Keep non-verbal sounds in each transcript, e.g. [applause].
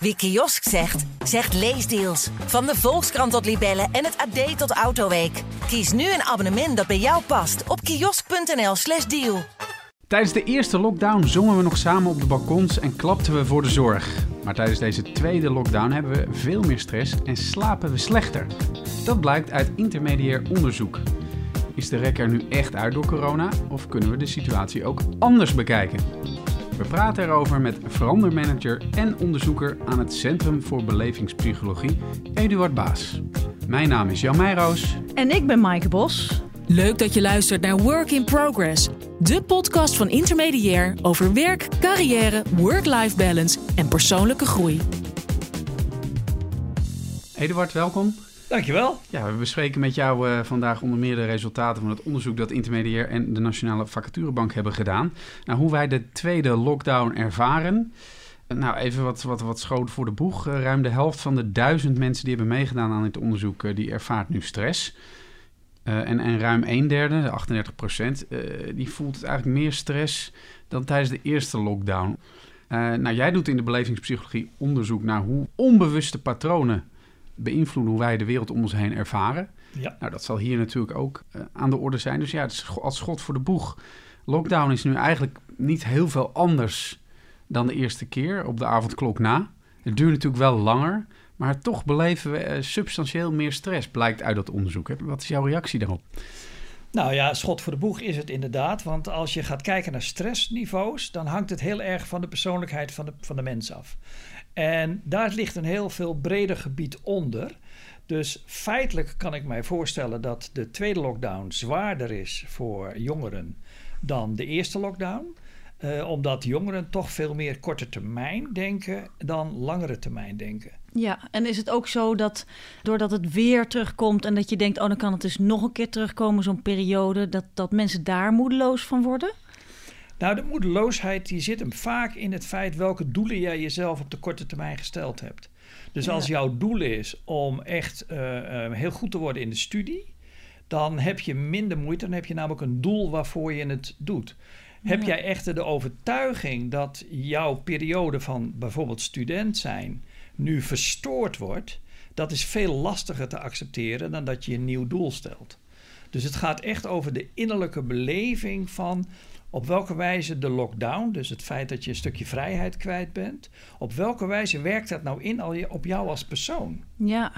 Wie kiosk zegt, zegt leesdeals. Van de Volkskrant tot Libellen en het AD tot Autoweek. Kies nu een abonnement dat bij jou past op kiosk.nl/slash deal. Tijdens de eerste lockdown zongen we nog samen op de balkons en klapten we voor de zorg. Maar tijdens deze tweede lockdown hebben we veel meer stress en slapen we slechter. Dat blijkt uit intermediair onderzoek. Is de rek er nu echt uit door corona of kunnen we de situatie ook anders bekijken? We praten erover met verandermanager en onderzoeker aan het Centrum voor Belevingspsychologie, Eduard Baas. Mijn naam is Jan Meijroos. En ik ben Maaike Bos. Leuk dat je luistert naar Work in Progress, de podcast van Intermediair over werk, carrière, work-life balance en persoonlijke groei. Eduard, welkom. Dankjewel. Ja, we bespreken met jou uh, vandaag onder meer de resultaten van het onderzoek dat Intermediair en de Nationale Vacaturebank hebben gedaan. Nou, hoe wij de tweede lockdown ervaren. Nou, even wat, wat, wat schoot voor de boeg. Uh, ruim de helft van de duizend mensen die hebben meegedaan aan dit onderzoek, die ervaart nu stress. en, en ruim een derde, de 38 procent, die voelt eigenlijk meer stress dan tijdens de eerste lockdown. nou, jij doet in de belevingspsychologie onderzoek naar hoe onbewuste patronen beïnvloeden hoe wij de wereld om ons heen ervaren. Ja. Nou, dat zal hier natuurlijk ook uh, aan de orde zijn. Dus ja, het is als schot voor de boeg. Lockdown is nu eigenlijk niet heel veel anders dan de eerste keer op de avondklok na. Het duurt natuurlijk wel langer, maar toch beleven we uh, substantieel meer stress, blijkt uit dat onderzoek. Wat is jouw reactie daarop? Nou ja, schot voor de boeg is het inderdaad. Want als je gaat kijken naar stressniveaus, dan hangt het heel erg van de persoonlijkheid van de, van de mens af. En daar ligt een heel veel breder gebied onder. Dus feitelijk kan ik mij voorstellen dat de tweede lockdown zwaarder is voor jongeren dan de eerste lockdown. Uh, omdat jongeren toch veel meer korte termijn denken dan langere termijn denken. Ja, en is het ook zo dat doordat het weer terugkomt en dat je denkt, oh dan kan het dus nog een keer terugkomen, zo'n periode, dat, dat mensen daar moedeloos van worden? Nou, de moedeloosheid die zit hem vaak in het feit welke doelen jij jezelf op de korte termijn gesteld hebt. Dus als jouw doel is om echt uh, uh, heel goed te worden in de studie, dan heb je minder moeite. Dan heb je namelijk een doel waarvoor je het doet. Heb jij echter de overtuiging dat jouw periode van bijvoorbeeld student zijn nu verstoord wordt, dat is veel lastiger te accepteren dan dat je een nieuw doel stelt. Dus het gaat echt over de innerlijke beleving van op welke wijze de lockdown, dus het feit dat je een stukje vrijheid kwijt bent, op welke wijze werkt dat nou in op jou als persoon? Ja,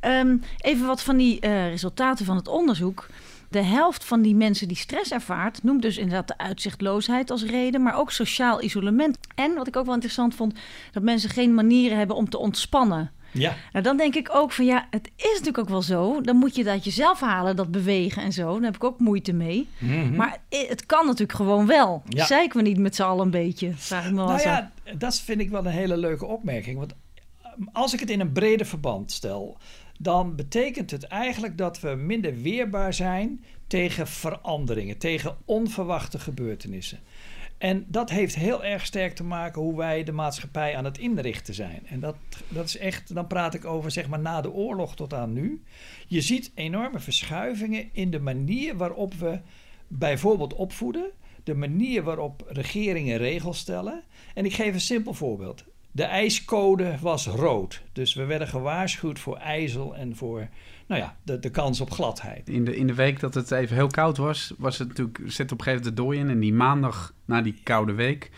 um, even wat van die uh, resultaten van het onderzoek. De helft van die mensen die stress ervaart, noemt dus inderdaad de uitzichtloosheid als reden, maar ook sociaal isolement. En wat ik ook wel interessant vond, dat mensen geen manieren hebben om te ontspannen. Ja. Nou, dan denk ik ook van ja, het is natuurlijk ook wel zo. Dan moet je dat jezelf halen, dat bewegen en zo. Daar heb ik ook moeite mee. Mm-hmm. Maar het kan natuurlijk gewoon wel. Ja. Zeiken we niet met z'n allen een beetje? Vraag ik me nou ja, dat vind ik wel een hele leuke opmerking. Want als ik het in een breder verband stel, dan betekent het eigenlijk dat we minder weerbaar zijn tegen veranderingen, tegen onverwachte gebeurtenissen. En dat heeft heel erg sterk te maken hoe wij de maatschappij aan het inrichten zijn. En dat, dat is echt, dan praat ik over zeg maar na de oorlog tot aan nu. Je ziet enorme verschuivingen in de manier waarop we bijvoorbeeld opvoeden, de manier waarop regeringen regels stellen. En ik geef een simpel voorbeeld. De ijscode was rood. Dus we werden gewaarschuwd voor ijzel en voor nou ja, de, de kans op gladheid. In de, in de week dat het even heel koud was, was het natuurlijk, zit op een gegeven moment de dooi in. En die maandag na die koude week,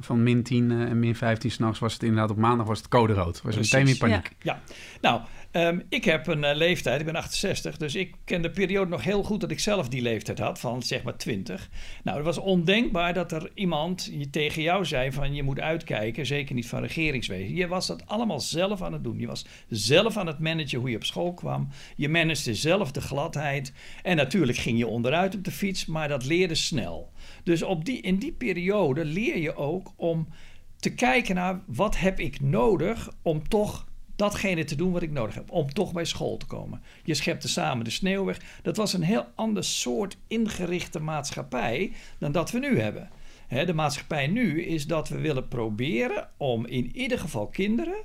van min 10 en min 15 s'nachts, was het inderdaad op maandag was het code rood. Was Precies. meteen weer paniek. Ja, ja. nou, Um, ik heb een uh, leeftijd, ik ben 68, dus ik ken de periode nog heel goed dat ik zelf die leeftijd had, van zeg maar 20. Nou, het was ondenkbaar dat er iemand tegen jou zei van je moet uitkijken, zeker niet van regeringswezen. Je was dat allemaal zelf aan het doen. Je was zelf aan het managen hoe je op school kwam. Je managede zelf de gladheid. En natuurlijk ging je onderuit op de fiets, maar dat leerde snel. Dus op die, in die periode leer je ook om te kijken naar wat heb ik nodig om toch datgene te doen wat ik nodig heb om toch bij school te komen. Je schepte samen de sneeuw weg. Dat was een heel ander soort ingerichte maatschappij dan dat we nu hebben. de maatschappij nu is dat we willen proberen om in ieder geval kinderen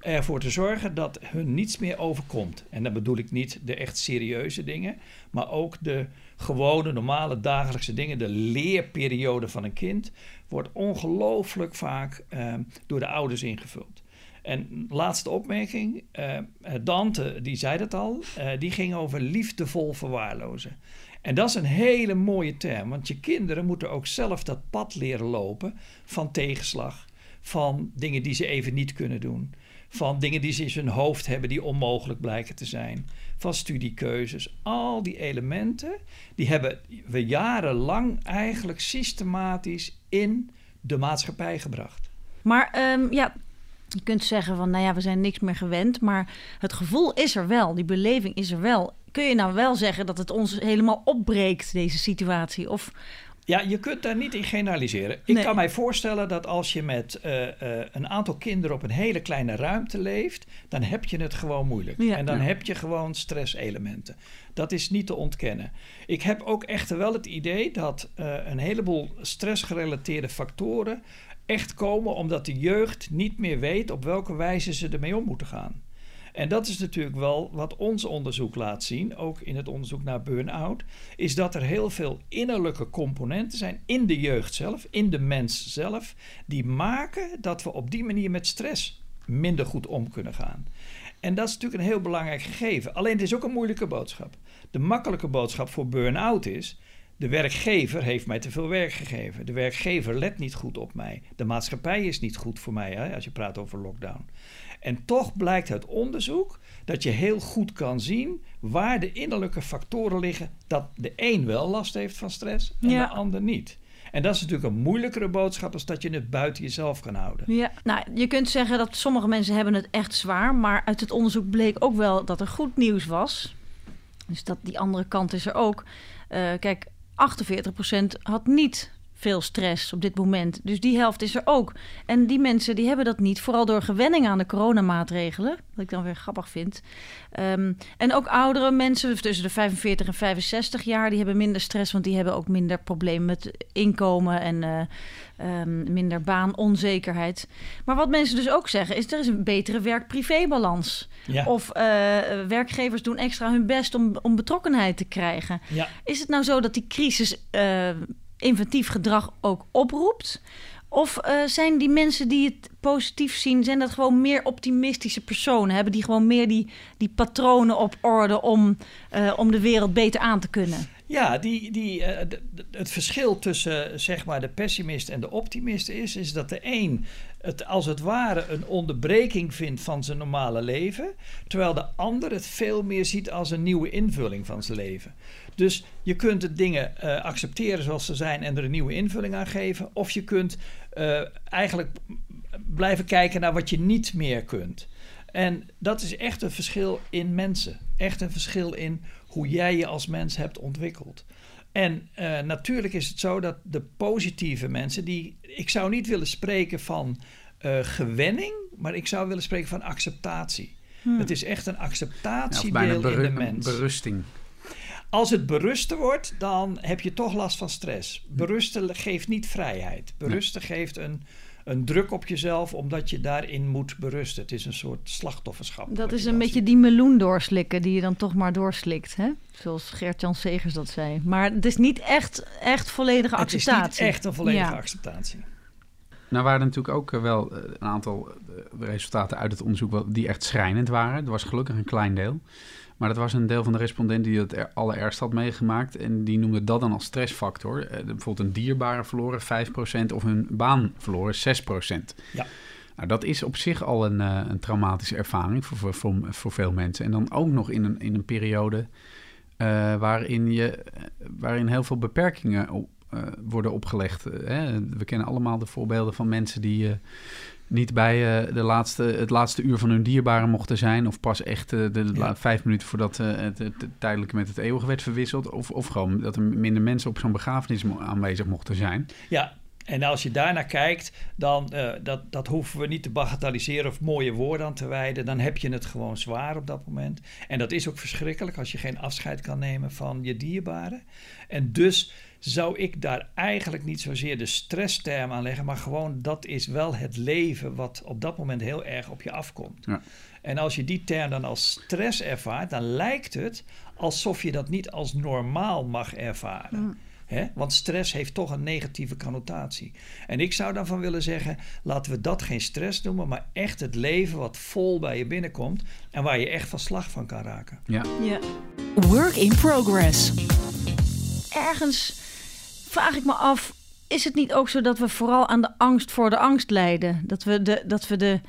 ervoor te zorgen dat hun niets meer overkomt. En dan bedoel ik niet de echt serieuze dingen, maar ook de gewone, normale, dagelijkse dingen. De leerperiode van een kind wordt ongelooflijk vaak eh, door de ouders ingevuld. En laatste opmerking. Uh, Dante, die zei dat al. Uh, die ging over liefdevol verwaarlozen. En dat is een hele mooie term. Want je kinderen moeten ook zelf dat pad leren lopen van tegenslag. Van dingen die ze even niet kunnen doen. Van dingen die ze in hun hoofd hebben die onmogelijk blijken te zijn. Van studiekeuzes. Al die elementen, die hebben we jarenlang eigenlijk systematisch in de maatschappij gebracht. Maar um, ja, je kunt zeggen van, nou ja, we zijn niks meer gewend. Maar het gevoel is er wel, die beleving is er wel. Kun je nou wel zeggen dat het ons helemaal opbreekt, deze situatie? Of ja, je kunt daar niet in generaliseren. Ik kan mij voorstellen dat als je met uh, uh, een aantal kinderen op een hele kleine ruimte leeft, dan heb je het gewoon moeilijk. Ja. En dan ja. heb je gewoon stresselementen. Dat is niet te ontkennen. Ik heb ook echter wel het idee dat uh, een heleboel stressgerelateerde factoren echt komen omdat de jeugd niet meer weet op welke wijze ze ermee om moeten gaan. En dat is natuurlijk wel wat ons onderzoek laat zien, ook in het onderzoek naar burn-out, is dat er heel veel innerlijke componenten zijn in de jeugd zelf, in de mens zelf, die maken dat we op die manier met stress minder goed om kunnen gaan. En dat is natuurlijk een heel belangrijk gegeven. Alleen het is ook een moeilijke boodschap. De makkelijke boodschap voor burn-out is. De werkgever heeft mij te veel werk gegeven. De werkgever let niet goed op mij. De maatschappij is niet goed voor mij hè, als je praat over lockdown. En toch blijkt uit onderzoek dat je heel goed kan zien waar de innerlijke factoren liggen dat de een wel last heeft van stress en de ander niet. En dat is natuurlijk een moeilijkere boodschap als dat je het buiten jezelf kan houden. Ja, nou, je kunt zeggen dat sommige mensen hebben het echt zwaar, maar uit het onderzoek bleek ook wel dat er goed nieuws was. Dus dat die andere kant is er ook. Uh, kijk, 48% had niet veel stress op dit moment. Dus die helft is er ook. En die mensen die hebben dat niet, vooral door gewenning aan de coronamaatregelen, wat ik dan weer grappig vind. Um, en ook oudere mensen tussen de 45 en 65 jaar, die hebben minder stress, want die hebben ook minder problemen met inkomen en uh, um, minder baanonzekerheid. Maar wat mensen dus ook zeggen, is er is een betere werk-privé-balans. Ja. Of uh, werkgevers doen extra hun best om, om betrokkenheid te krijgen. Ja. Is het nou zo dat die crisis uh, inventief gedrag ook oproept? Of uh, zijn die mensen die het positief zien, zijn dat gewoon meer optimistische personen? Hebben die gewoon meer die, die patronen op orde om, uh, om de wereld beter aan te kunnen? Ja, die, die, uh, het verschil tussen zeg maar de pessimist en de optimist is, is dat de een het als het ware een onderbreking vindt van zijn normale leven, terwijl de ander het veel meer ziet als een nieuwe invulling van zijn leven. Dus je kunt de dingen uh, accepteren zoals ze zijn en er een nieuwe invulling aan geven, of je kunt uh, eigenlijk blijven kijken naar wat je niet meer kunt. En dat is echt een verschil in mensen. Echt een verschil in hoe jij je als mens hebt ontwikkeld. En uh, natuurlijk is het zo dat de positieve mensen, die, ik zou niet willen spreken van uh, gewenning, maar ik zou willen spreken van acceptatie. Hmm. Het is echt een acceptatiedeel ja, in de mens. Berusting. Als het berusten wordt, dan heb je toch last van stress. Berusten geeft niet vrijheid. Berusten nee. geeft een, een druk op jezelf omdat je daarin moet berusten. Het is een soort slachtofferschap. Dat is een beetje ziet. die meloen doorslikken die je dan toch maar doorslikt, hè? Zoals Gert-Jan Segers dat zei. Maar het is niet echt, echt volledige acceptatie. Het is niet echt een volledige ja. acceptatie. Nou waren er natuurlijk ook wel een aantal resultaten uit het onderzoek die echt schrijnend waren. Er was gelukkig een klein deel. Maar dat was een deel van de respondenten die het er allerergst had meegemaakt. En die noemde dat dan als stressfactor. Eh, bijvoorbeeld een dierbare verloren 5% of een baan verloren 6%. Ja. Nou, dat is op zich al een, uh, een traumatische ervaring voor, voor, voor, voor, veel mensen. En dan ook nog in een, in een periode uh, waarin, je, waarin heel veel beperkingen op, uh, worden opgelegd. Hè? We kennen allemaal de voorbeelden van mensen die niet bij uh, de laatste, het laatste uur van hun dierbaren mochten zijn. Of pas echt uh, de ja. vijf minuten voordat uh, het, tijdelijke met het eeuwige werd verwisseld. Of, of gewoon dat er minder mensen op zo'n begrafenis aanwezig mochten zijn. Ja, en als je daarnaar kijkt, dan dat, dat hoeven we niet te bagatelliseren of mooie woorden aan te wijden. Dan heb je het gewoon zwaar op dat moment. En dat is ook verschrikkelijk als je geen afscheid kan nemen van je dierbaren. En dus zou ik daar eigenlijk niet zozeer de stressterm aan leggen, maar gewoon dat is wel het leven wat op dat moment heel erg op je afkomt. Ja. En als je die term dan als stress ervaart, dan lijkt het alsof je dat niet als normaal mag ervaren. Hè? Want stress heeft toch een negatieve connotatie. En ik zou dan van willen zeggen: laten we dat geen stress noemen, maar echt het leven wat vol bij je binnenkomt en waar je echt van slag van kan raken. Ja. Ja. Work in progress. Ergens vraag ik me af, is het niet ook zo dat we vooral aan de angst voor de angst lijden? Dat we de, dat we de,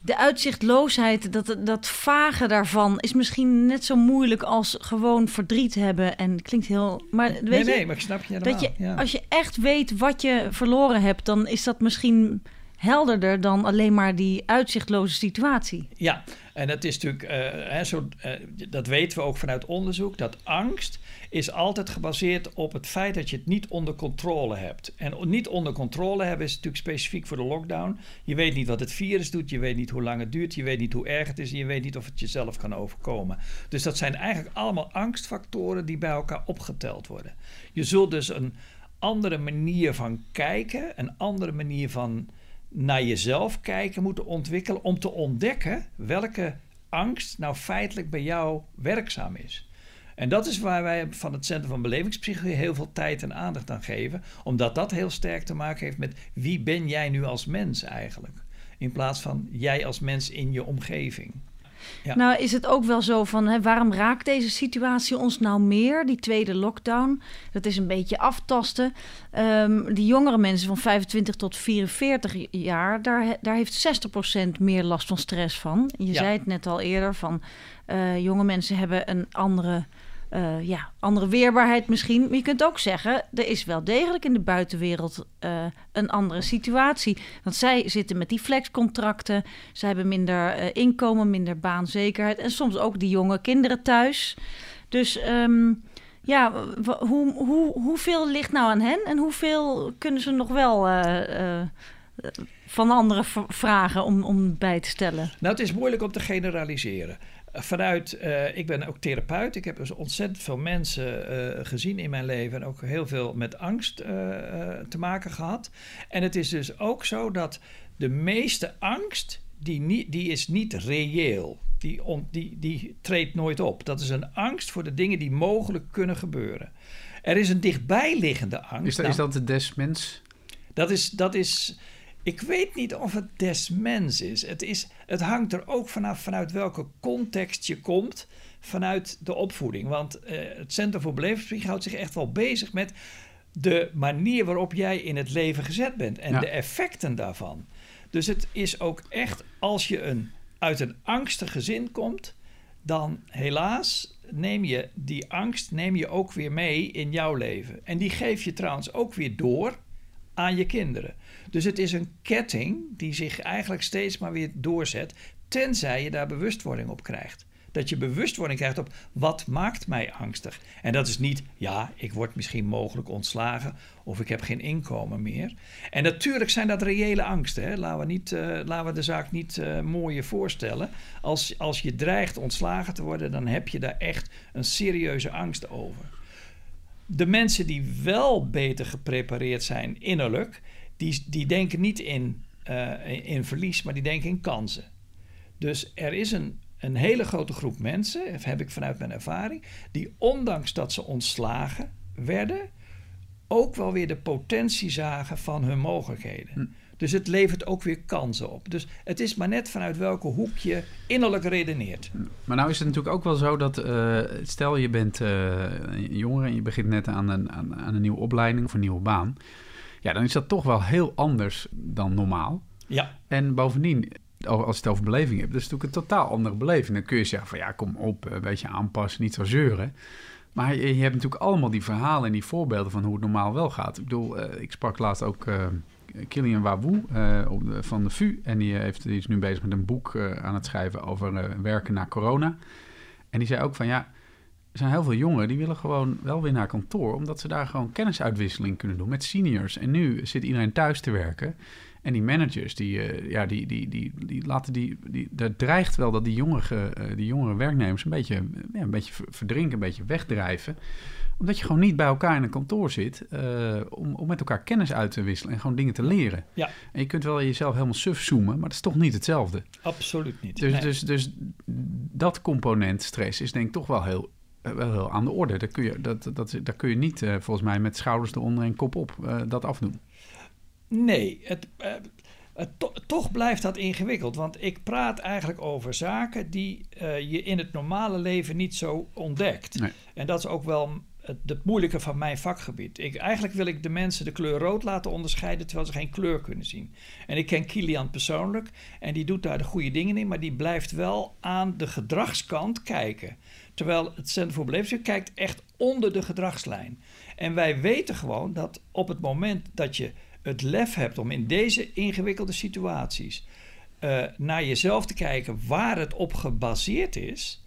de uitzichtloosheid, dat, dat vage daarvan, is misschien net zo moeilijk als gewoon verdriet hebben. En het klinkt heel. Maar weet nee, je, nee, maar ik snap je helemaal. dat je, ja. als je echt weet wat je verloren hebt, dan is dat misschien helderder dan alleen maar die uitzichtloze situatie. Ja, en dat is natuurlijk, eh, hè, zo, eh, dat weten we ook vanuit onderzoek, dat angst is altijd gebaseerd op het feit dat je het niet onder controle hebt. En niet onder controle hebben is natuurlijk specifiek voor de lockdown. Je weet niet wat het virus doet, je weet niet hoe lang het duurt, je weet niet hoe erg het is en je weet niet of het jezelf kan overkomen. Dus dat zijn eigenlijk allemaal angstfactoren die bij elkaar opgeteld worden. Je zult dus een andere manier van kijken, een andere manier van naar jezelf kijken moeten ontwikkelen om te ontdekken welke angst nou feitelijk bij jou werkzaam is. En dat is waar wij van het Centrum van Belevingspsychologie heel veel tijd en aandacht aan geven, omdat dat heel sterk te maken heeft met wie ben jij nu als mens eigenlijk, in plaats van jij als mens in je omgeving. Ja. Nou, is het ook wel zo van hè, waarom raakt deze situatie ons nou meer? Die tweede lockdown, dat is een beetje aftasten. Ehm, die jongere mensen van 25 tot 44 jaar, daar, daar heeft 60% meer last van stress van. Je Ja. zei het net al eerder van eh, jonge mensen hebben een andere, eh, ja, andere weerbaarheid misschien. Maar je kunt ook zeggen, er is wel degelijk in de buitenwereld eh, een andere situatie. Want zij zitten met die flexcontracten. Zij hebben minder eh, inkomen, minder baanzekerheid. En soms ook die jonge kinderen thuis. Dus ehm, ja, hoe, hoe, hoeveel ligt nou aan hen? En hoeveel kunnen ze nog wel van anderen vragen om, om bij te stellen? Nou, het is moeilijk om te generaliseren. Vanuit, eh, ik ben ook therapeut. Ik heb dus ontzettend veel mensen eh, gezien in mijn leven. En ook heel veel met angst eh, te maken gehad. En het is dus ook zo dat de meeste angst, die, niet, die is niet reëel. Die, on, die, die treedt nooit op. Dat is een angst voor de dingen die mogelijk kunnen gebeuren. Er is een dichtbijliggende angst. Is, dat, is dat de desmens? Dat is, dat is. Ik weet niet of het des mens is. Het, is. het hangt er ook vanaf vanuit welke context je komt. Vanuit de opvoeding. Want eh, het Centrum voor Belevingspsychologie houdt zich echt wel bezig met de manier waarop jij in het leven gezet bent. En Ja. de effecten daarvan. Dus het is ook echt als je een, uit een angstig gezin komt. Dan helaas neem je die angst neem je ook weer mee in jouw leven. En die geef je trouwens ook weer door aan je kinderen. Dus het is een ketting die zich eigenlijk steeds maar weer doorzet, tenzij je daar bewustwording op krijgt. Dat je bewustwording krijgt op wat maakt mij angstig. En dat is niet, ja, ik word misschien mogelijk ontslagen of ik heb geen inkomen meer. En natuurlijk zijn dat reële angsten. Hè? Laten, we niet, eh, laten we de zaak niet eh mooier voorstellen. Als, als je dreigt ontslagen te worden, dan heb je daar echt een serieuze angst over. De mensen die wel beter geprepareerd zijn innerlijk, die, die denken niet in, eh, in, verlies, maar die denken in kansen. Dus er is een, een hele grote groep mensen, heb ik vanuit mijn ervaring, die ondanks dat ze ontslagen werden, ook wel weer de potentie zagen van hun mogelijkheden. Dus het levert ook weer kansen op. Dus het is maar net vanuit welke hoek je innerlijk redeneert. Maar nou is het natuurlijk ook wel zo dat, eh, stel je bent eh, een jongere en je begint net aan een, aan, aan een nieuwe opleiding of een nieuwe baan. Ja, dan is dat toch wel heel anders dan normaal. Ja, En bovendien, als je het over beleving hebt, dat is natuurlijk een totaal andere beleving. Dan kun je zeggen van ja, kom op, een beetje aanpassen, niet zo zeuren. Maar je, je hebt natuurlijk allemaal die verhalen en die voorbeelden van hoe het normaal wel gaat. Ik bedoel, eh, ik sprak laatst ook eh Wawoe eh, op de- van de VU. En die, heeft, die is nu bezig met een boek eh, aan het schrijven over eh, werken na corona. En die zei ook van ja, er zijn heel veel jongeren die willen gewoon wel weer naar kantoor, omdat ze daar gewoon kennisuitwisseling kunnen doen met seniors. En nu zit iedereen thuis te werken. En die managers, die, eh, ja, die, die, die, die laten die, die. Er dreigt wel dat die jongere, eh, die jongere werknemers een beetje, ja, een beetje ver- verdrinken, een beetje wegdrijven. Omdat je gewoon niet bij elkaar in een kantoor zit eh, om, om met elkaar kennis uit te wisselen en gewoon dingen te leren. Ja. En je kunt wel jezelf helemaal suf zoomen, maar dat is toch niet hetzelfde. absoluut niet. Dus, Nee. dus, dus dat component stress is denk ik toch wel heel wel heel aan de orde. Dat kun je, dat, dat, dat kun je niet volgens mij met schouders eronder en kop op dat afdoen. Nee, het, toch blijft dat ingewikkeld. Want ik praat eigenlijk over zaken die je in het normale leven niet zo ontdekt. Nee. En dat is ook wel het, het, moeilijke van mijn vakgebied. Ik, eigenlijk wil ik de mensen de kleur rood laten onderscheiden terwijl ze geen kleur kunnen zien. En ik ken Kilian persoonlijk en die doet daar de goede dingen in, maar die blijft wel aan de gedragskant kijken. Terwijl het Centrum voor Beleving kijkt echt onder de gedragslijn. En wij weten gewoon dat op het moment dat je het lef hebt om in deze ingewikkelde situaties uh, naar jezelf te kijken waar het op gebaseerd is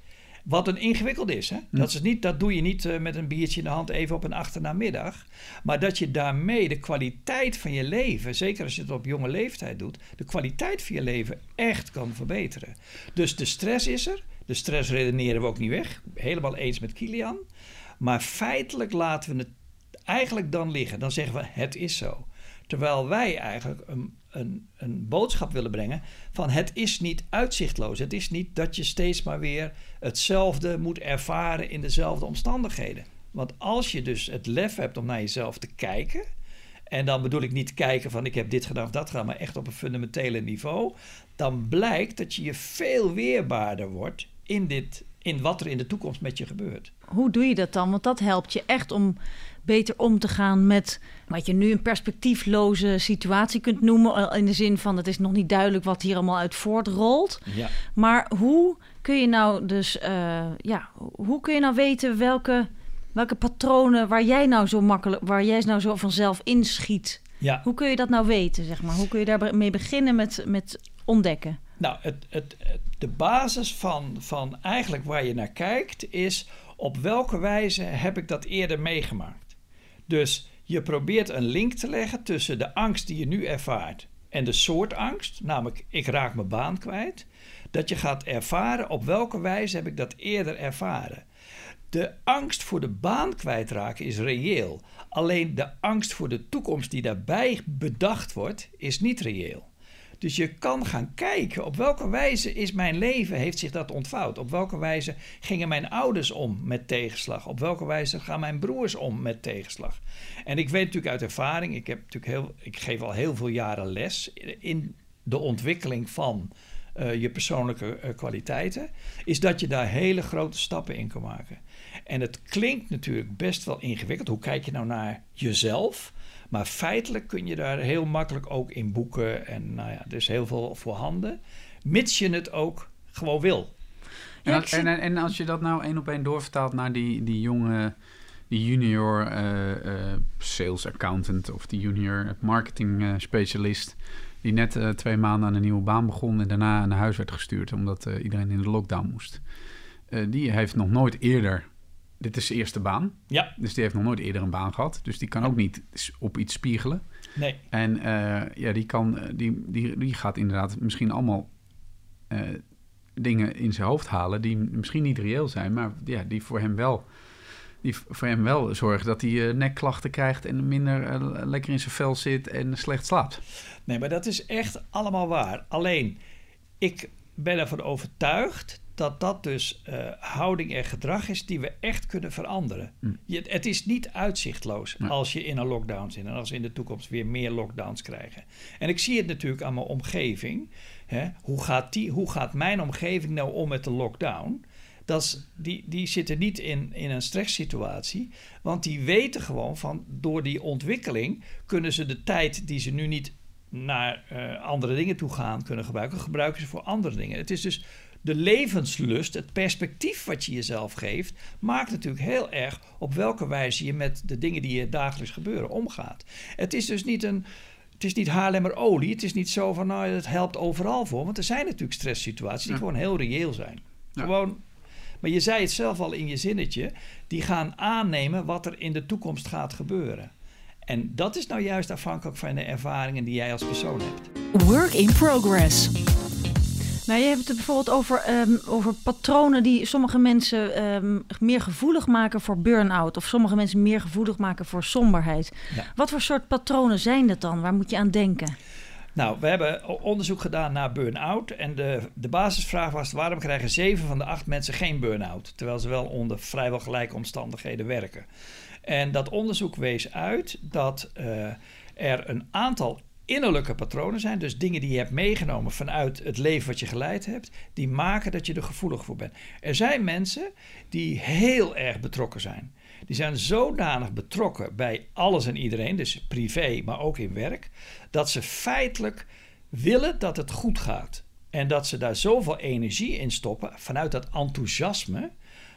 wat een ingewikkeld is. Hè? Dat, is niet, dat doe je niet uh, met een biertje in de hand even op een achternamiddag. Maar dat je daarmee de kwaliteit van je leven, zeker als je het op jonge leeftijd doet, de kwaliteit van je leven echt kan verbeteren. Dus de stress is er. De stress redeneren we ook niet weg. Helemaal eens met Kilian. Maar feitelijk laten we het eigenlijk dan liggen. Dan zeggen we het is zo. Terwijl wij eigenlijk een een, een boodschap willen brengen van het is niet uitzichtloos. Het is niet dat je steeds maar weer hetzelfde moet ervaren in dezelfde omstandigheden. Want als je dus het lef hebt om naar jezelf te kijken, en dan bedoel ik niet kijken van ik heb dit gedaan of dat gedaan, maar echt op een fundamentele niveau, dan blijkt dat je je veel weerbaarder wordt in, dit, in wat er in de toekomst met je gebeurt. Hoe doe je dat dan? Want dat helpt je echt om beter om te gaan met wat je nu een perspectiefloze situatie kunt noemen. In de zin van het is nog niet duidelijk wat hier allemaal uit voortrolt. Ja. Maar hoe kun je nou dus, uh, ja, hoe kun je nou weten welke, welke patronen waar jij nou zo makkelijk, waar jij nou zo vanzelf inschiet? Ja. Hoe kun je dat nou weten, zeg maar? Hoe kun je daarmee beginnen met, met ontdekken? Nou, het, het, de basis van, van eigenlijk waar je naar kijkt is op welke wijze heb ik dat eerder meegemaakt? Dus je probeert een link te leggen tussen de angst die je nu ervaart en de soort angst, namelijk ik raak mijn baan kwijt, dat je gaat ervaren op welke wijze heb ik dat eerder ervaren. De angst voor de baan kwijtraken is reëel. Alleen de angst voor de toekomst die daarbij bedacht wordt, is niet reëel. Dus je kan gaan kijken op welke wijze is mijn leven, heeft zich dat ontvouwd? Op welke wijze gingen mijn ouders om met tegenslag? Op welke wijze gaan mijn broers om met tegenslag? En ik weet natuurlijk uit ervaring, ik, heb natuurlijk heel, ik geef al heel veel jaren les in de ontwikkeling van uh, je persoonlijke uh, kwaliteiten, is dat je daar hele grote stappen in kan maken. En het klinkt natuurlijk best wel ingewikkeld. Hoe kijk je nou naar jezelf? Maar feitelijk kun je daar heel makkelijk ook in boeken. En nou ja, er is heel veel voorhanden. Mits je het ook gewoon wil. En, en, en, als je dat nou één op één doorvertaalt naar die, die jonge, die junior uh, sales accountant of die junior marketing uh, specialist. Die net twee maanden aan een nieuwe baan begon en daarna naar huis werd gestuurd omdat iedereen in de lockdown moest. die heeft nog nooit eerder dit is zijn eerste baan. Ja. Dus die heeft nog nooit eerder een baan gehad. Dus die kan ook niet op iets spiegelen. Nee. En ja, die, kan, eh, die, die, die gaat inderdaad misschien allemaal dingen in zijn hoofd halen die misschien niet reëel zijn, maar ja, die voor hem wel, die voor hem wel zorgen dat hij uh, nekklachten krijgt en minder lekker in zijn vel zit en slecht slaapt. Nee, maar dat is echt allemaal waar. Alleen, ik ben ervan overtuigd dat dat dus uh, houding en gedrag is die we echt kunnen veranderen. Hm. Je, het is niet uitzichtloos als je in een lockdown zit en als we in de toekomst weer meer lockdowns krijgen. En ik zie het natuurlijk aan mijn omgeving. Hè? Hoe, gaat die, hoe gaat mijn omgeving nou om met de lockdown? Dat is, die, die zitten niet in, in een stresssituatie, want die weten gewoon van door die ontwikkeling kunnen ze de tijd die ze nu niet naar uh, andere dingen toe gaan kunnen gebruiken, gebruiken ze voor andere dingen. Het is dus de levenslust, het perspectief wat je jezelf geeft, maakt natuurlijk heel erg op welke wijze je met de dingen die je dagelijks gebeuren omgaat. Het is dus niet een. Het is niet Haarlemmer olie. Het is niet zo van, nou, het helpt overal voor. Want er zijn natuurlijk stresssituaties die gewoon heel reëel zijn. Gewoon, maar je zei het zelf al in je zinnetje. Die gaan aannemen wat er in de toekomst gaat gebeuren. En dat is nou juist afhankelijk van de ervaringen die jij als persoon hebt. Work in progress. Nou, je hebt het bijvoorbeeld over, ehm, over patronen die sommige mensen ehm, meer gevoelig maken voor burn-out. Of sommige mensen meer gevoelig maken voor somberheid. Wat voor soort patronen zijn dat dan? Waar moet je aan denken? Nou, we hebben onderzoek gedaan naar burn-out. En de, de basisvraag was: waarom krijgen zeven van de acht mensen geen burn-out? Terwijl ze wel onder vrijwel gelijke omstandigheden werken. En dat onderzoek wees uit dat uh, er een aantal innerlijke patronen zijn, dus dingen die je hebt meegenomen vanuit het leven wat je geleid hebt, die maken dat je er gevoelig voor bent. Er zijn mensen die heel erg betrokken zijn. Die zijn zodanig betrokken bij alles en iedereen, dus privé, maar ook in werk, dat ze feitelijk willen dat het goed gaat. En dat ze daar zoveel energie in stoppen vanuit dat enthousiasme,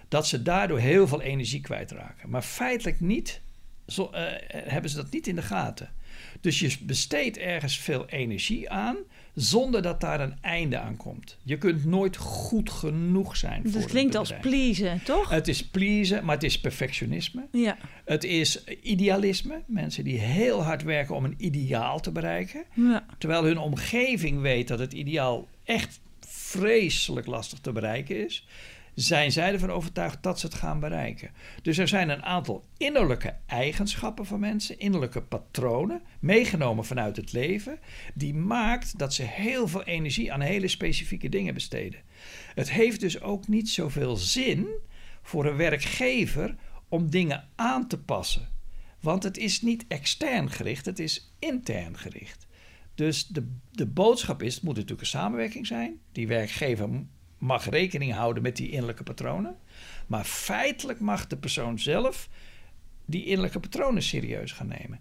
dat ze daardoor heel veel energie kwijtraken. Maar feitelijk niet, zo, uh, hebben ze dat niet in de gaten. Dus je besteedt ergens veel energie aan zonder dat daar een einde aan komt. Je kunt nooit goed genoeg zijn. Dus het klinkt als pleasen, toch? Het is pleasen, maar het is perfectionisme. Ja. Het is idealisme. Mensen die heel hard werken om een ideaal te bereiken. Ja. Terwijl hun omgeving weet dat het ideaal echt vreselijk lastig te bereiken is zijn zij ervan overtuigd dat ze het gaan bereiken. Dus er zijn een aantal innerlijke eigenschappen van mensen, innerlijke patronen, meegenomen vanuit het leven, die maakt dat ze heel veel energie aan hele specifieke dingen besteden. Het heeft dus ook niet zoveel zin voor een werkgever om dingen aan te passen. Want het is niet extern gericht, het is intern gericht. Dus de, de boodschap is: het moet natuurlijk een samenwerking zijn. Die werkgever mag rekening houden met die innerlijke patronen. Maar feitelijk mag de persoon zelf die innerlijke patronen serieus gaan nemen.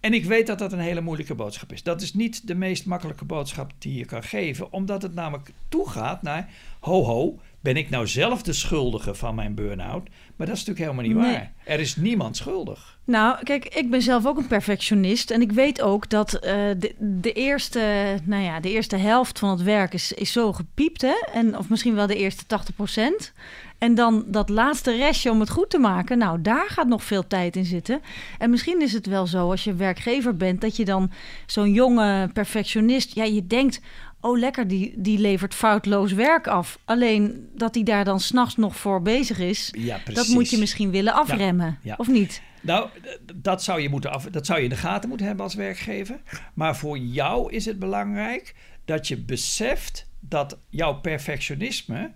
En ik weet dat dat een hele moeilijke boodschap is. Dat is niet de meest makkelijke boodschap die je kan geven, omdat het namelijk toegaat naar: ho, ho, ben ik nou zelf de schuldige van mijn burn-out? Maar dat is natuurlijk helemaal niet waar. Er is niemand schuldig. Nou, kijk, ik ben zelf ook een perfectionist. En ik weet ook dat uh, de, de, eerste, nou ja, de eerste helft van het werk is, is zo gepiept. Hè? En, of misschien wel de eerste 80 procent. En dan dat laatste restje om het goed te maken. Nou, daar gaat nog veel tijd in zitten. En misschien is het wel zo als je werkgever bent... dat je dan zo'n jonge perfectionist... ja, je denkt oh lekker, die, die levert foutloos werk af. Alleen dat hij daar dan s'nachts nog voor bezig is, ja, dat moet je misschien willen afremmen, ja, of niet? Nou, dat zou, je moeten af, dat zou je in de gaten moeten hebben als werkgever. Maar voor jou is het belangrijk dat je beseft dat jouw perfectionisme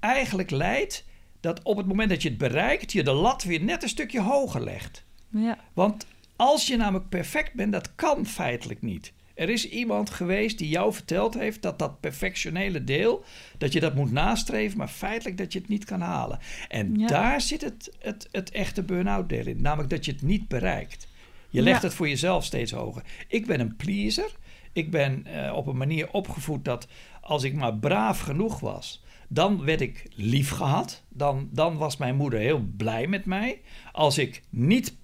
eigenlijk leidt dat op het moment dat je het bereikt, je de lat weer net een stukje hoger legt. Ja. Want als je namelijk perfect bent, dat kan feitelijk niet. Er is iemand geweest die jou verteld heeft dat dat perfectionele deel, dat je dat moet nastreven, maar feitelijk dat je het niet kan halen. En daar zit het, het, het echte burn-out deel in, namelijk dat je het niet bereikt. Je legt het voor jezelf steeds hoger. Ik ben een pleaser. Ik ben uh, op een manier opgevoed dat als ik maar braaf genoeg was, dan werd ik lief gehad. Dan, dan was mijn moeder heel blij met mij. Als ik niet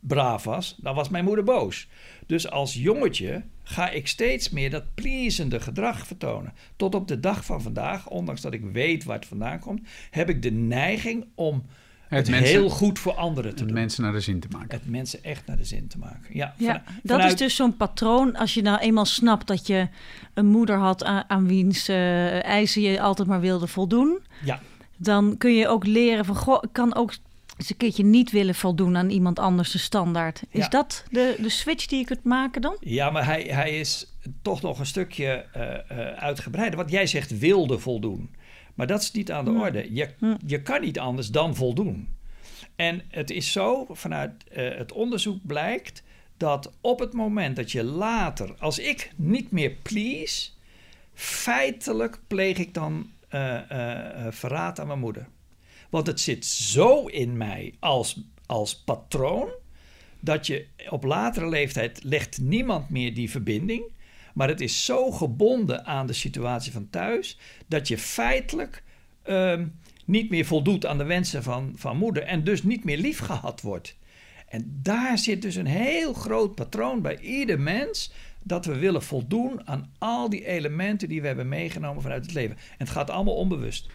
braaf was, dan was mijn moeder boos. Dus als jongetje ga ik steeds meer dat pleasende gedrag vertonen. Tot op de dag van vandaag, ondanks dat ik weet waar het vandaan komt, heb ik de neiging om het, heel goed voor anderen te het doen. mensen naar de zin te maken. Het mensen echt naar de zin te maken. Ja, ja dat is dus zo'n patroon. Als je nou eenmaal snapt dat je een moeder had aan, aan wiens uh, eisen je altijd maar wilde voldoen. Ja. Dan kun je ook leren van, goh, ik kan ook dus een keertje niet willen voldoen aan iemand anders de standaard. Is dat de, de switch die je kunt maken dan? Ja, maar hij, hij is toch nog een stukje uh, uh, uitgebreider. Want jij zegt wilde voldoen. Maar dat is niet aan de orde. Je, je kan niet anders dan voldoen. En het is zo, vanuit uh, het onderzoek blijkt dat op het moment dat je later, als ik niet meer please, feitelijk pleeg ik dan verraad aan mijn moeder. Want het zit zo in mij als, als patroon dat je op latere leeftijd legt niemand meer die verbinding. Maar het is zo gebonden aan de situatie van thuis dat je feitelijk um, niet meer voldoet aan de wensen van, van moeder en dus niet meer lief gehad wordt. En daar zit dus een heel groot patroon bij ieder mens dat we willen voldoen aan al die elementen die we hebben meegenomen vanuit het leven. En het gaat allemaal onbewust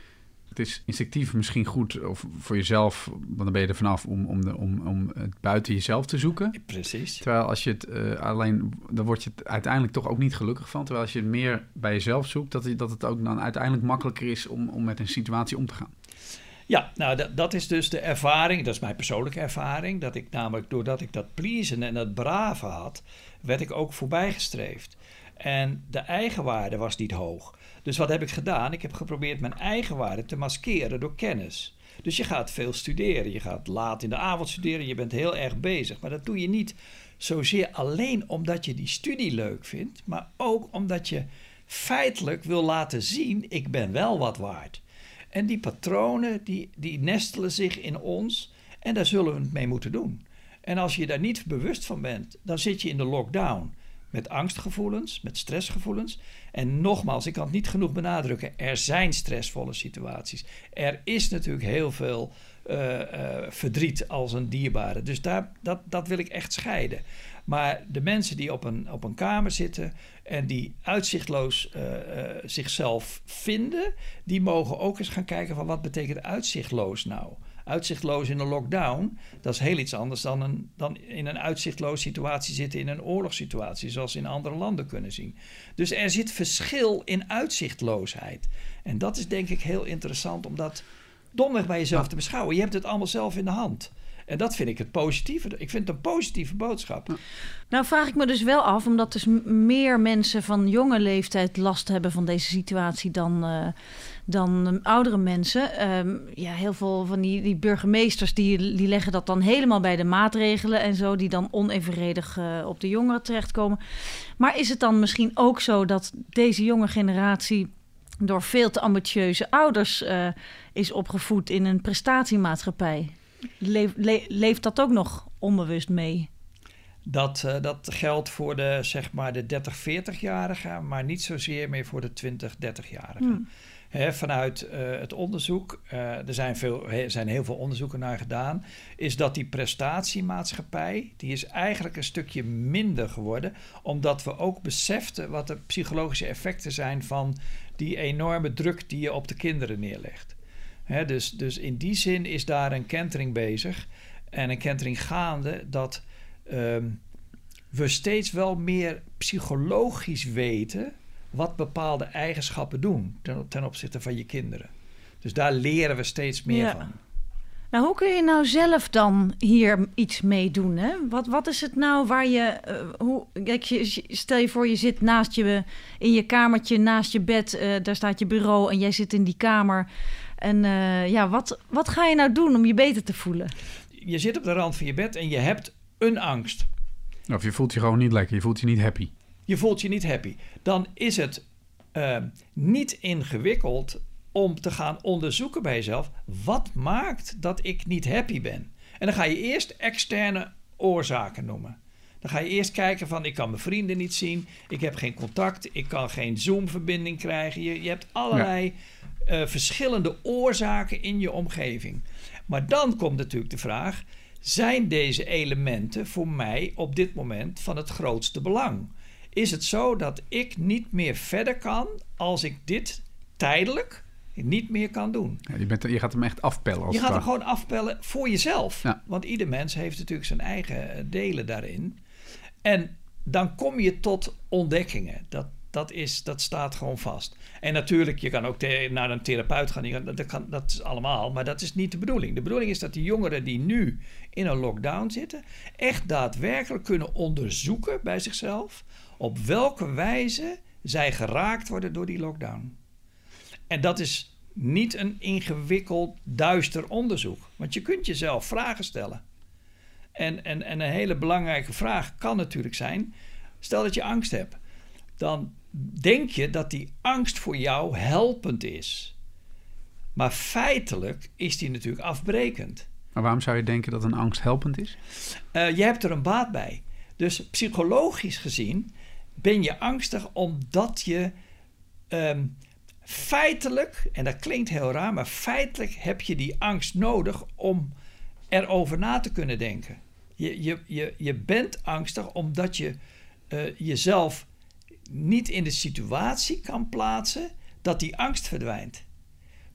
het is instinctief misschien goed of voor jezelf, want dan ben je er vanaf om, om, de, om, om het buiten jezelf te zoeken. Precies. Terwijl als je het uh, alleen, dan word je het uiteindelijk toch ook niet gelukkig van. Terwijl als je het meer bij jezelf zoekt, dat, dat het ook dan uiteindelijk makkelijker is om, om met een situatie om te gaan. Ja, nou dat, dat is dus de ervaring, dat is mijn persoonlijke ervaring, dat ik namelijk doordat ik dat pleasen en dat brave had, werd ik ook voorbijgestreefd. En de eigenwaarde was niet hoog. Dus wat heb ik gedaan? Ik heb geprobeerd mijn eigenwaarde te maskeren door kennis. Dus je gaat veel studeren. Je gaat laat in de avond studeren. Je bent heel erg bezig. Maar dat doe je niet zozeer alleen omdat je die studie leuk vindt, maar ook omdat je feitelijk wil laten zien: ik ben wel wat waard. En die patronen die, die nestelen zich in ons en daar zullen we het mee moeten doen. En als je daar niet bewust van bent, dan zit je in de lockdown met angstgevoelens, met stressgevoelens. En nogmaals, ik kan het niet genoeg benadrukken: er zijn stressvolle situaties. Er is natuurlijk heel veel uh, verdriet als een dierbare. Dus daar, dat, dat wil ik echt scheiden. Maar de mensen die op een, op een kamer zitten en die uitzichtloos uh, zichzelf vinden, die mogen ook eens gaan kijken van wat betekent uitzichtloos nou? Uitzichtloos in een lockdown, dat is heel iets anders dan, een, dan in een uitzichtloos situatie zitten in een oorlogssituatie, zoals in andere landen kunnen zien. Dus er zit verschil in uitzichtloosheid. En dat is denk ik heel interessant om dat domweg bij jezelf te beschouwen. Je hebt het allemaal zelf in de hand. En dat vind ik het positieve. Ik vind het een positieve boodschap. Nou vraag ik me dus wel af, omdat dus meer mensen van jonge leeftijd last hebben van deze situatie dan, uh, dan oudere mensen. Um, ja, heel veel van die, die burgemeesters die, die leggen dat dan helemaal bij de maatregelen en zo, die dan onevenredig uh, op de jongeren terechtkomen. Maar is het dan misschien ook zo dat deze jonge generatie door veel te ambitieuze ouders is opgevoed in een prestatiemaatschappij. Leef, le, leeft dat ook nog onbewust mee? Dat, uh, dat geldt voor de, zeg maar de 30, 40-jarigen, maar niet zozeer meer voor de 20, 30-jarigen. Hmm. He, vanuit uh, het onderzoek, uh, er zijn, veel, he, zijn heel veel onderzoeken naar gedaan, is dat die prestatiemaatschappij, die is eigenlijk een stukje minder geworden, omdat we ook beseften wat de psychologische effecten zijn van die enorme druk die je op de kinderen neerlegt. He, dus, dus in die zin is daar een kentering bezig en een kentering gaande dat um, we steeds wel meer psychologisch weten wat bepaalde eigenschappen doen ten, ten opzichte van je kinderen. Dus daar leren we steeds meer ja. van. Nou, hoe kun je nou zelf dan hier iets mee doen? Hè? Wat, wat is het nou waar je, uh, hoe, kijk, je, stel je voor je zit naast je, in je kamertje, naast je bed, uh, daar staat je bureau en jij zit in die kamer. En uh, ja, wat, wat ga je nou doen om je beter te voelen? Je zit op de rand van je bed en je hebt een angst. Of je voelt je gewoon niet lekker, je voelt je niet happy. Je voelt je niet happy. Dan is het niet ingewikkeld om te gaan onderzoeken bij jezelf: wat maakt dat ik niet happy ben? En dan ga je eerst externe oorzaken noemen. Dan ga je eerst kijken van ik kan mijn vrienden niet zien, ik heb geen contact, ik kan geen Zoom-verbinding krijgen. Je, je hebt allerlei ja. Uh, verschillende oorzaken in je omgeving. Maar dan komt natuurlijk de vraag: zijn deze elementen voor mij op dit moment van het grootste belang? Is het zo dat ik niet meer verder kan als ik dit tijdelijk niet meer kan doen. Ja, je, bent, je, gaat hem echt afpellen. Als je gaat hem gewoon afpellen voor jezelf. Ja. Want ieder mens heeft natuurlijk zijn eigen eh, delen daarin. En dan kom je tot ontdekkingen. Dat, dat, is, dat staat gewoon vast. En natuurlijk, je kan ook naar een therapeut gaan. Dat, kan, dat is allemaal, maar dat is niet de bedoeling. De bedoeling is dat die jongeren die nu in een lockdown zitten... echt daadwerkelijk kunnen onderzoeken bij zichzelf... op welke wijze zij geraakt worden door die lockdown. En dat is niet een ingewikkeld, duister onderzoek. Want je kunt jezelf vragen stellen. En, en, en een hele belangrijke vraag kan natuurlijk zijn: stel dat je angst hebt, dan denk je dat die angst voor jou helpend is. Maar feitelijk is die natuurlijk afbrekend. Maar waarom zou je denken dat een angst helpend is? Uh, je hebt er een baat bij. Dus psychologisch gezien ben je angstig omdat je um, feitelijk, en dat klinkt heel raar, maar feitelijk heb je die angst nodig om erover na te kunnen denken. Je, je, je, je bent angstig omdat je uh, jezelf niet in de situatie kan plaatsen dat die angst verdwijnt.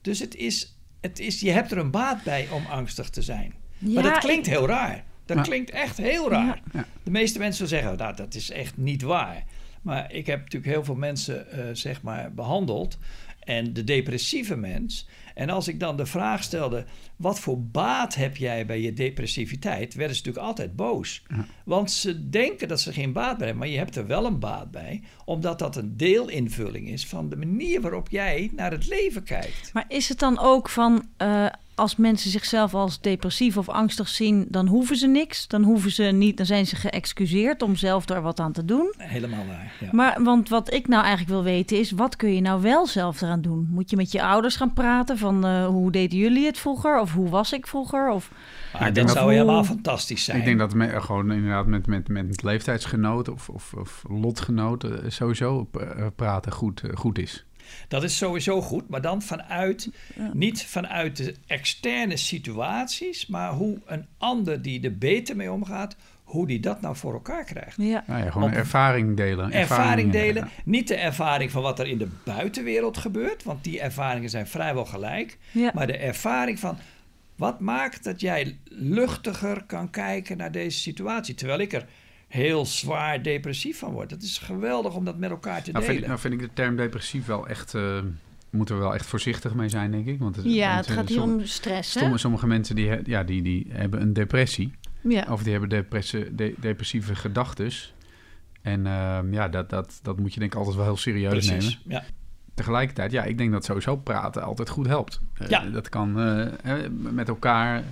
Dus het is, het is, je hebt er een baat bij om angstig te zijn. Ja, maar dat klinkt heel raar. Dat ja. klinkt echt heel raar. Ja. De meeste mensen zeggen, nou, dat is echt niet waar. Maar ik heb natuurlijk heel veel mensen uh, zeg maar behandeld. en de depressieve mens. En als ik dan de vraag stelde: wat voor baat heb jij bij je depressiviteit? werden ze natuurlijk altijd boos. Want ze denken dat ze geen baat bij hebben, maar je hebt er wel een baat bij, omdat dat een deelinvulling is van de manier waarop jij naar het leven kijkt. Maar is het dan ook van uh, als mensen zichzelf als depressief of angstig zien, dan hoeven ze niks. Dan hoeven ze niet, dan zijn ze geëxcuseerd om zelf daar wat aan te doen. Helemaal waar. Ja. Maar want wat ik nou eigenlijk wil weten is, wat kun je nou wel zelf eraan doen? Moet je met je ouders gaan praten van uh, hoe deden jullie het vroeger? Of hoe was ik vroeger? Of ah, dat zou helemaal fantastisch zijn. Ik denk dat me, gewoon inderdaad met, met, met leeftijdsgenoten of, of, of lotgenoten sowieso praten goed, goed is. Dat is sowieso goed, maar dan vanuit, niet vanuit de externe situaties, maar hoe een ander die er beter mee omgaat, hoe die dat nou voor elkaar krijgt. Ja, ja gewoon ervaring delen. Ervaring delen. Niet de ervaring van wat er in de buitenwereld gebeurt, want die ervaringen zijn vrijwel gelijk. Ja. Maar de ervaring van wat maakt dat jij luchtiger kan kijken naar deze situatie. Terwijl ik er heel zwaar depressief van wordt. Het is geweldig om dat met elkaar te nou, delen. Vind, nou vind ik de term depressief wel echt... Uh, moeten we wel echt voorzichtig mee zijn, denk ik. Want het, ja, het gaat hier om stress, sommige, sommige mensen die, ja, die, die hebben een depressie. Ja. Of die hebben depressie, de, depressieve gedachten. En uh, ja, dat, dat, dat moet je denk ik altijd wel heel serieus Precies, nemen. Ja. Tegelijkertijd, ja, ik denk dat sowieso praten altijd goed helpt. Uh, ja. Dat kan met elkaar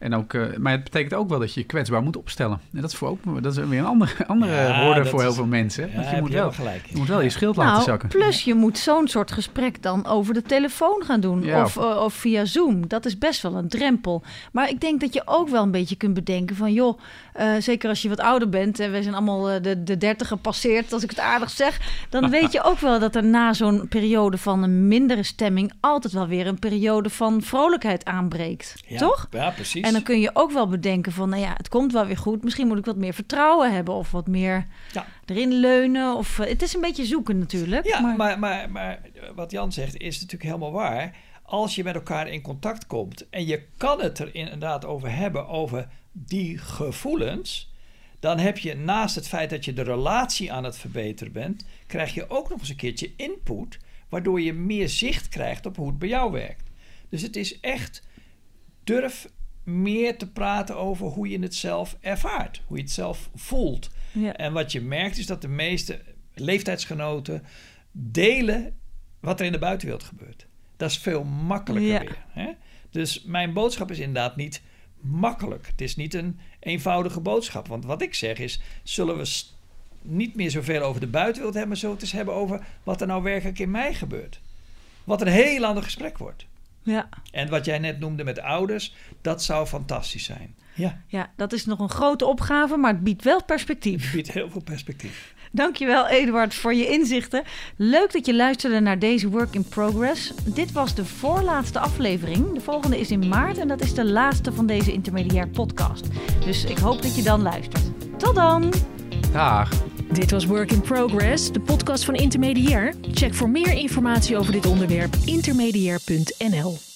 en ook, uh, maar het betekent ook wel dat je je kwetsbaar moet opstellen. En dat is, voor ook, dat is weer een andere, [laughs] andere ja, woorden voor heel veel mensen. Ja, je, moet wel, gelijk. je moet wel je schild nou, laten zakken. Plus je moet zo'n soort gesprek dan over de telefoon gaan doen. Ja, of, of, of, via Zoom. Dat is best wel een drempel. Maar ik denk dat je ook wel een beetje kunt bedenken van... joh, uh, zeker als je wat ouder bent... en wij zijn allemaal uh, de, de dertig gepasseerd, als ik het aardig zeg... dan [laughs] weet je ook wel dat er na zo'n periode van een mindere stemming... altijd wel weer een periode van vrolijkheid aanbreekt. Toch? Ja, precies. En dan kun je ook wel bedenken van, nou ja, het komt wel weer goed. Misschien moet ik wat meer vertrouwen hebben of wat meer ja. erin leunen. Of, uh, het is een beetje zoeken natuurlijk. Ja, maar... Maar, maar, maar wat Jan zegt is natuurlijk helemaal waar. Als je met elkaar in contact komt en je kan het er inderdaad over hebben, over die gevoelens, dan heb je naast het feit dat je de relatie aan het verbeteren bent, krijg je ook nog eens een keertje input, waardoor je meer zicht krijgt op hoe het bij jou werkt. Dus het is echt durf meer te praten over hoe je het zelf ervaart, hoe je het zelf voelt. Ja. En wat je merkt is dat de meeste leeftijdsgenoten delen wat er in de buitenwereld gebeurt. Dat is veel makkelijker weer. Hè? Dus mijn boodschap is inderdaad niet makkelijk. Het is niet een eenvoudige boodschap. Want wat ik zeg is, zullen we niet meer zoveel over de buitenwereld hebben, maar zo het eens hebben over wat er nou werkelijk in mij gebeurt. Wat een heel ander gesprek wordt. Ja. En wat jij net noemde met ouders, dat zou fantastisch zijn. Ja. ja, dat is nog een grote opgave, maar het biedt wel perspectief. Het biedt heel veel perspectief. Dankjewel Eduard voor je inzichten. Leuk dat je luisterde naar deze Work in Progress. Dit was de voorlaatste aflevering. De volgende is in maart en dat is de laatste van deze intermediair podcast. Dus ik hoop dat je dan luistert. Tot dan! Dag! Dit was Work in Progress, de podcast van Intermediair. Check voor meer informatie over dit onderwerp intermediair.nl.